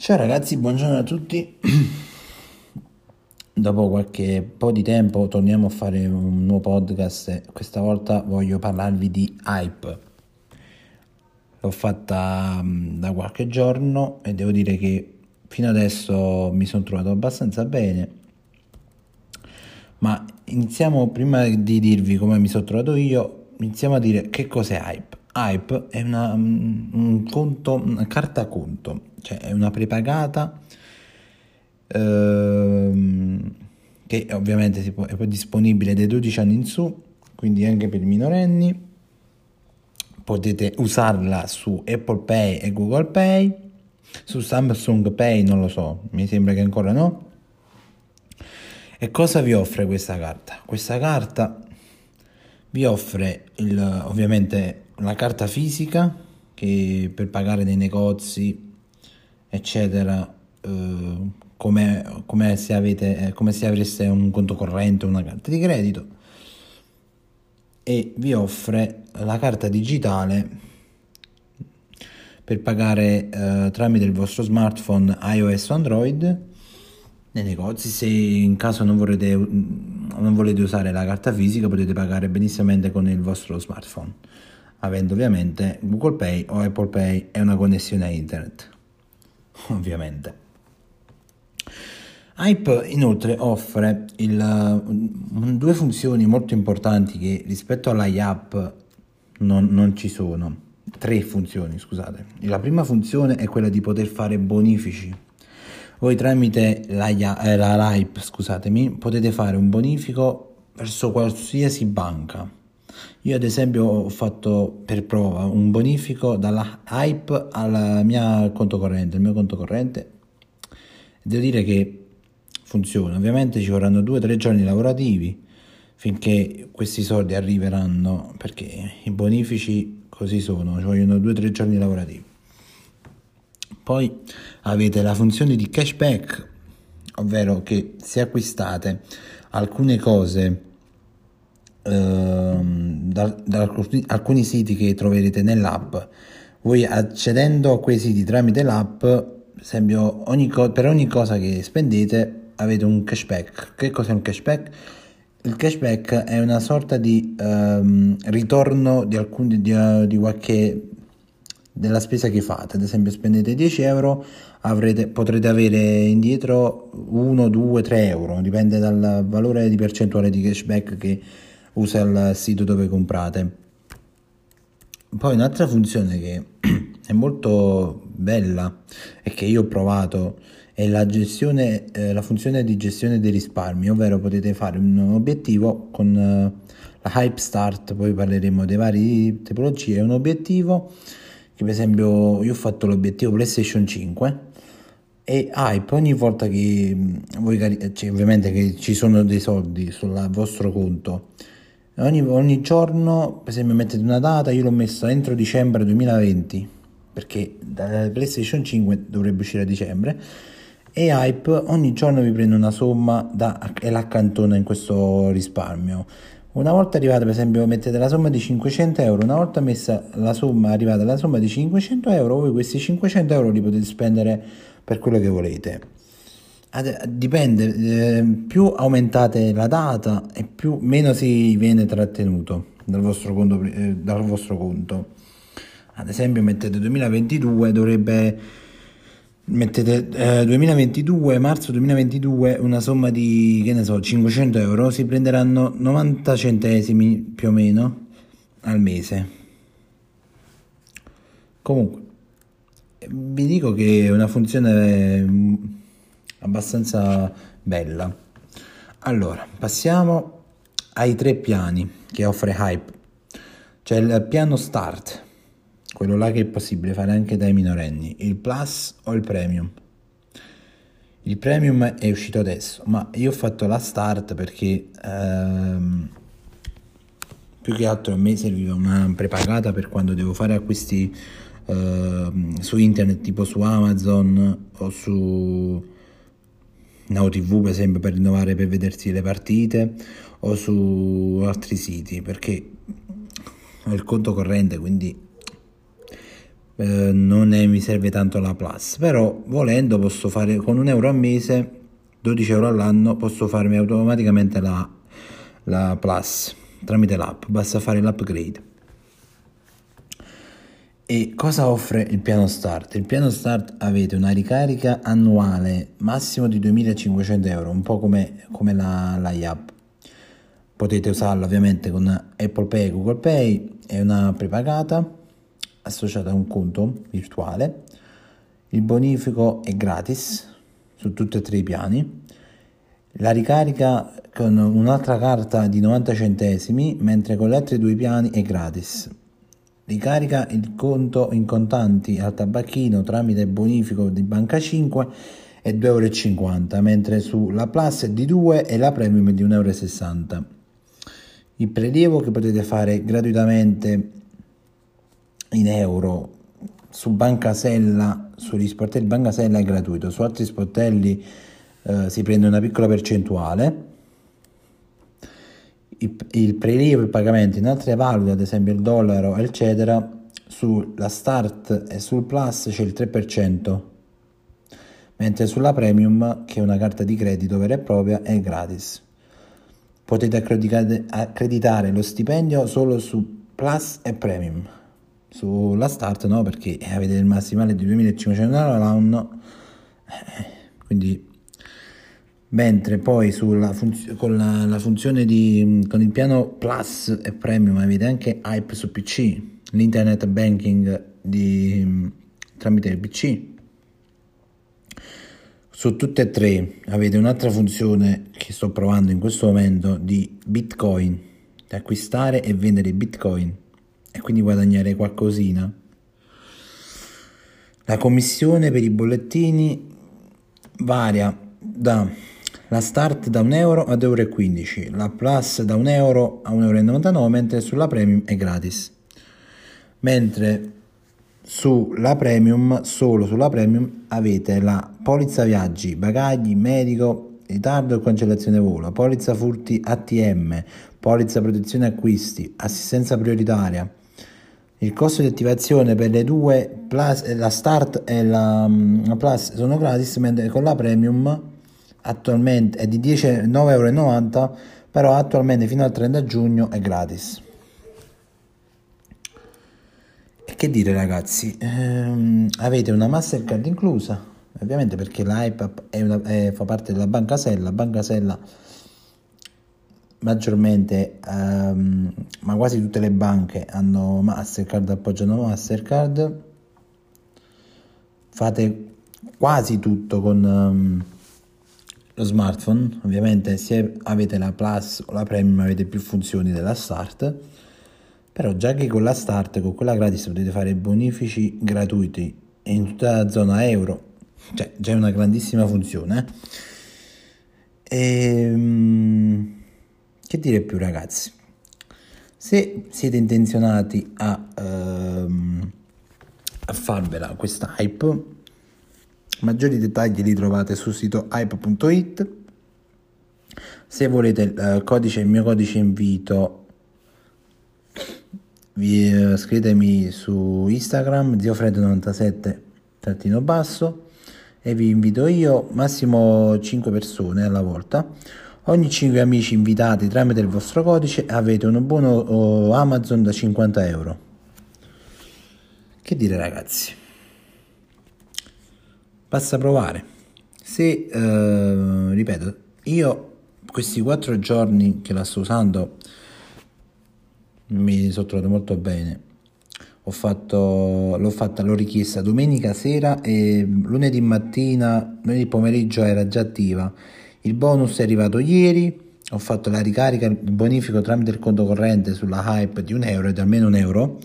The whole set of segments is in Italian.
Ciao ragazzi, buongiorno a tutti. Dopo qualche po' di tempo torniamo a fare un nuovo podcast questa volta voglio parlarvi di hype. L'ho fatta mm, da qualche giorno e devo dire che fino adesso mi sono trovato abbastanza bene. Ma iniziamo prima di dirvi come mi sono trovato io, iniziamo a dire che cos'è hype. Hype è una, mm, un conto, una carta conto, cioè è una prepagata ehm, che ovviamente può, è disponibile dai 12 anni in su, quindi anche per i minorenni. Potete usarla su Apple Pay e Google Pay, su Samsung Pay non lo so, mi sembra che ancora no. E cosa vi offre questa carta? Questa carta vi offre il, ovviamente la carta fisica che per pagare nei negozi eccetera eh, come, se avete, eh, come se avreste un conto corrente o una carta di credito. E vi offre la carta digitale per pagare eh, tramite il vostro smartphone iOS o Android nei negozi. Se in caso non volete, non volete usare la carta fisica potete pagare benissimamente con il vostro smartphone avendo ovviamente Google Pay o Apple Pay e una connessione a internet ovviamente. Hype inoltre offre il, due funzioni molto importanti che rispetto all'iApp non, non ci sono. Tre funzioni scusate. La prima funzione è quella di poter fare bonifici. Voi tramite la, eh, scusatemi, potete fare un bonifico verso qualsiasi banca. Io ad esempio ho fatto per prova un bonifico dalla Hype al mio conto corrente, il mio conto corrente. Devo dire che funziona. Ovviamente ci vorranno due o tre giorni lavorativi finché questi soldi arriveranno, perché i bonifici così sono, ci vogliono due o tre giorni lavorativi. Poi avete la funzione di cashback, ovvero che se acquistate alcune cose da, da alcuni, alcuni siti che troverete nell'app, voi accedendo a quei siti tramite l'app, esempio, ogni co- per ogni cosa che spendete avete un cashback. Che cos'è un cashback? Il cashback è una sorta di um, ritorno di, alcuni, di, di qualche della spesa che fate, ad esempio spendete 10 euro, avrete, potrete avere indietro 1, 2, 3 euro, dipende dal valore di percentuale di cashback che usa il sito dove comprate. Poi un'altra funzione che è molto bella e che io ho provato è la, gestione, eh, la funzione di gestione dei risparmi, ovvero potete fare un obiettivo con eh, la Hype Start, poi parleremo dei vari tipologie, è un obiettivo che per esempio io ho fatto l'obiettivo PlayStation 5 e hype ogni volta che mm, voi cioè, ovviamente che ci sono dei soldi sul vostro conto ogni, ogni giorno per esempio mettete una data io l'ho messa entro dicembre 2020 perché da PlayStation 5 dovrebbe uscire a dicembre e Hype ogni giorno vi prende una somma da, e l'accantona in questo risparmio una volta arrivata, per esempio, mettete la somma di 500 euro, una volta messa la somma, arrivata alla somma di 500 euro, voi questi 500 euro li potete spendere per quello che volete. Dipende, eh, più aumentate la data e più meno si viene trattenuto dal vostro conto. Eh, dal vostro conto. Ad esempio, mettete 2022, dovrebbe mettete eh, 2022, marzo 2022, una somma di, che ne so, 500 euro, si prenderanno 90 centesimi più o meno al mese. Comunque, vi dico che è una funzione mm, abbastanza bella. Allora, passiamo ai tre piani che offre Hype. C'è il piano Start quello là che è possibile fare anche dai minorenni, il plus o il premium. Il premium è uscito adesso, ma io ho fatto la start perché ehm, più che altro a me serviva una prepagata per quando devo fare acquisti ehm, su internet, tipo su Amazon o su Now TV per esempio per rinnovare per vedersi le partite o su altri siti perché ho il conto corrente quindi eh, non è, mi serve tanto la Plus, però volendo posso fare con un euro al mese, 12 euro all'anno, posso farmi automaticamente la, la Plus tramite l'app, basta fare l'upgrade. E cosa offre il piano Start? Il piano Start avete una ricarica annuale massimo di 2500 euro, un po' come, come la, la IAP. Potete usarla ovviamente con Apple Pay, Google Pay, è una prepagata associata a un conto virtuale. Il bonifico è gratis su tutti e tre i piani. La ricarica con un'altra carta di 90 centesimi, mentre con gli altri due piani è gratis. Ricarica il conto in contanti al tabacchino tramite bonifico di Banca 5 è 2,50 euro, mentre sulla Plus è di 2 e la Premium di 1,60 euro. Il prelievo che potete fare gratuitamente in euro su Banca Sella, sugli sportelli Banca Sella è gratuito, su altri sportelli eh, si prende una piccola percentuale il, prelievo, il pagamento in altre valute, ad esempio il dollaro, eccetera, sulla Start e sul Plus c'è il 3%, mentre sulla Premium, che è una carta di credito vera e propria, è gratis. Potete accreditare lo stipendio solo su Plus e Premium. Sulla Start no, perché avete il massimale di 2500 euro all'anno, eh, quindi mentre poi sulla funz- con la, la, funzione di con il piano Plus e Premium avete anche Hype su PC, l'internet banking di, tramite il PC. Su tutte e tre avete un'altra funzione che sto provando in questo momento di Bitcoin, di acquistare e vendere Bitcoin e quindi guadagnare qualcosina. La commissione per i bollettini varia da la start da 1 euro ad 1,15 euro, la plus da 1 euro a 1,99 euro, mentre sulla premium è gratis. Mentre sulla premium, solo sulla premium, avete la polizza viaggi, bagagli, medico, ritardo e cancellazione volo, polizza furti ATM, polizza protezione acquisti, assistenza prioritaria. Il costo di attivazione per le due, plus, la start e la, la plus sono gratis, mentre con la premium attualmente è di 9,90 euro, però attualmente fino al 30 giugno è gratis. E che dire ragazzi, ehm, avete una Mastercard inclusa, ovviamente perché è, fa parte della Banca Sella, Banca Sella maggiormente, ehm, ma quasi tutte le banche hanno Mastercard, appoggiano Mastercard, fate quasi tutto con... Um, lo smartphone, ovviamente se avete la Plus o la Premium avete più funzioni della Start, però già che con la Start, con quella gratis potete fare bonifici gratuiti in tutta la zona euro, cioè già è una grandissima funzione. E, ehm, che dire più ragazzi? Se siete intenzionati a, ehm, a farvela questa hype, Maggiori dettagli li trovate sul sito hype.it. Se volete il eh, codice, il mio codice invito, vi eh, scrivetemi su Instagram ziofred97 trattino basso e vi invito io massimo 5 persone alla volta. Ogni 5 amici invitati tramite il vostro codice avete un buono oh, Amazon da 50 euro. Che dire ragazzi? Basta provare. Se, eh, ripeto, io questi quattro giorni che la sto usando mi sono trovato molto bene. Ho fatto, l'ho fatta, l'ho richiesta domenica sera e lunedì mattina, lunedì pomeriggio era già attiva. Il bonus è arrivato ieri, ho fatto la ricarica, il bonifico tramite il conto corrente sulla Hype di un euro, di almeno un euro,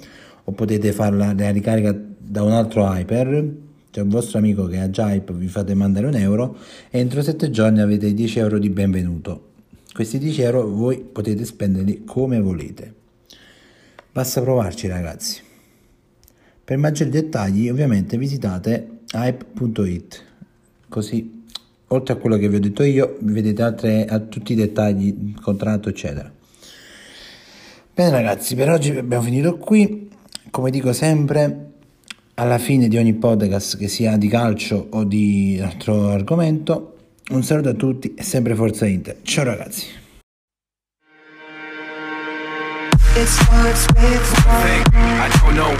o potete farla la ricarica da un altro Hyper c'è un vostro amico che ha Jipe, vi fate mandare un euro entro 7 giorni avete 10 euro di benvenuto. Questi 10 euro voi potete spenderli come volete. Basta provarci ragazzi. Per maggiori dettagli ovviamente visitate hype.it così oltre a quello che vi ho detto io vedete altre, a tutti i dettagli, contratto eccetera. Bene ragazzi per oggi abbiamo finito qui come dico sempre alla fine di ogni podcast, che sia di calcio o di altro argomento. Un saluto a tutti e sempre Forza Inter. Ciao ragazzi. It starts with one thing. I don't know.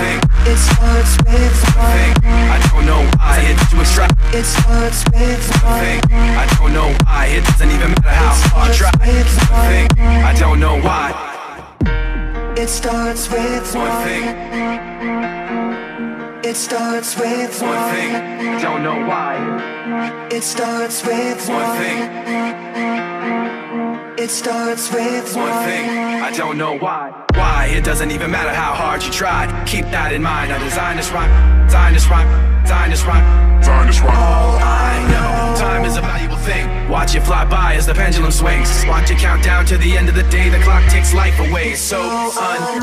Thing. It starts with one thing. I don't know why it to a strap. It starts with one thing. I don't know why it doesn't even matter how hard I try. Thing. I don't know why. It starts with one thing. It starts with one thing. I don't know why. It starts with one thing. It starts with one thing, I don't know why. Why? It doesn't even matter how hard you tried. Keep that in mind. I designed this rhyme, designed this rhyme, designed this rhyme, designed this rhyme. All oh, I know, time is a valuable thing. Watch it fly by as the pendulum swings. Watch it count down to the end of the day. The clock takes life away. So unreal.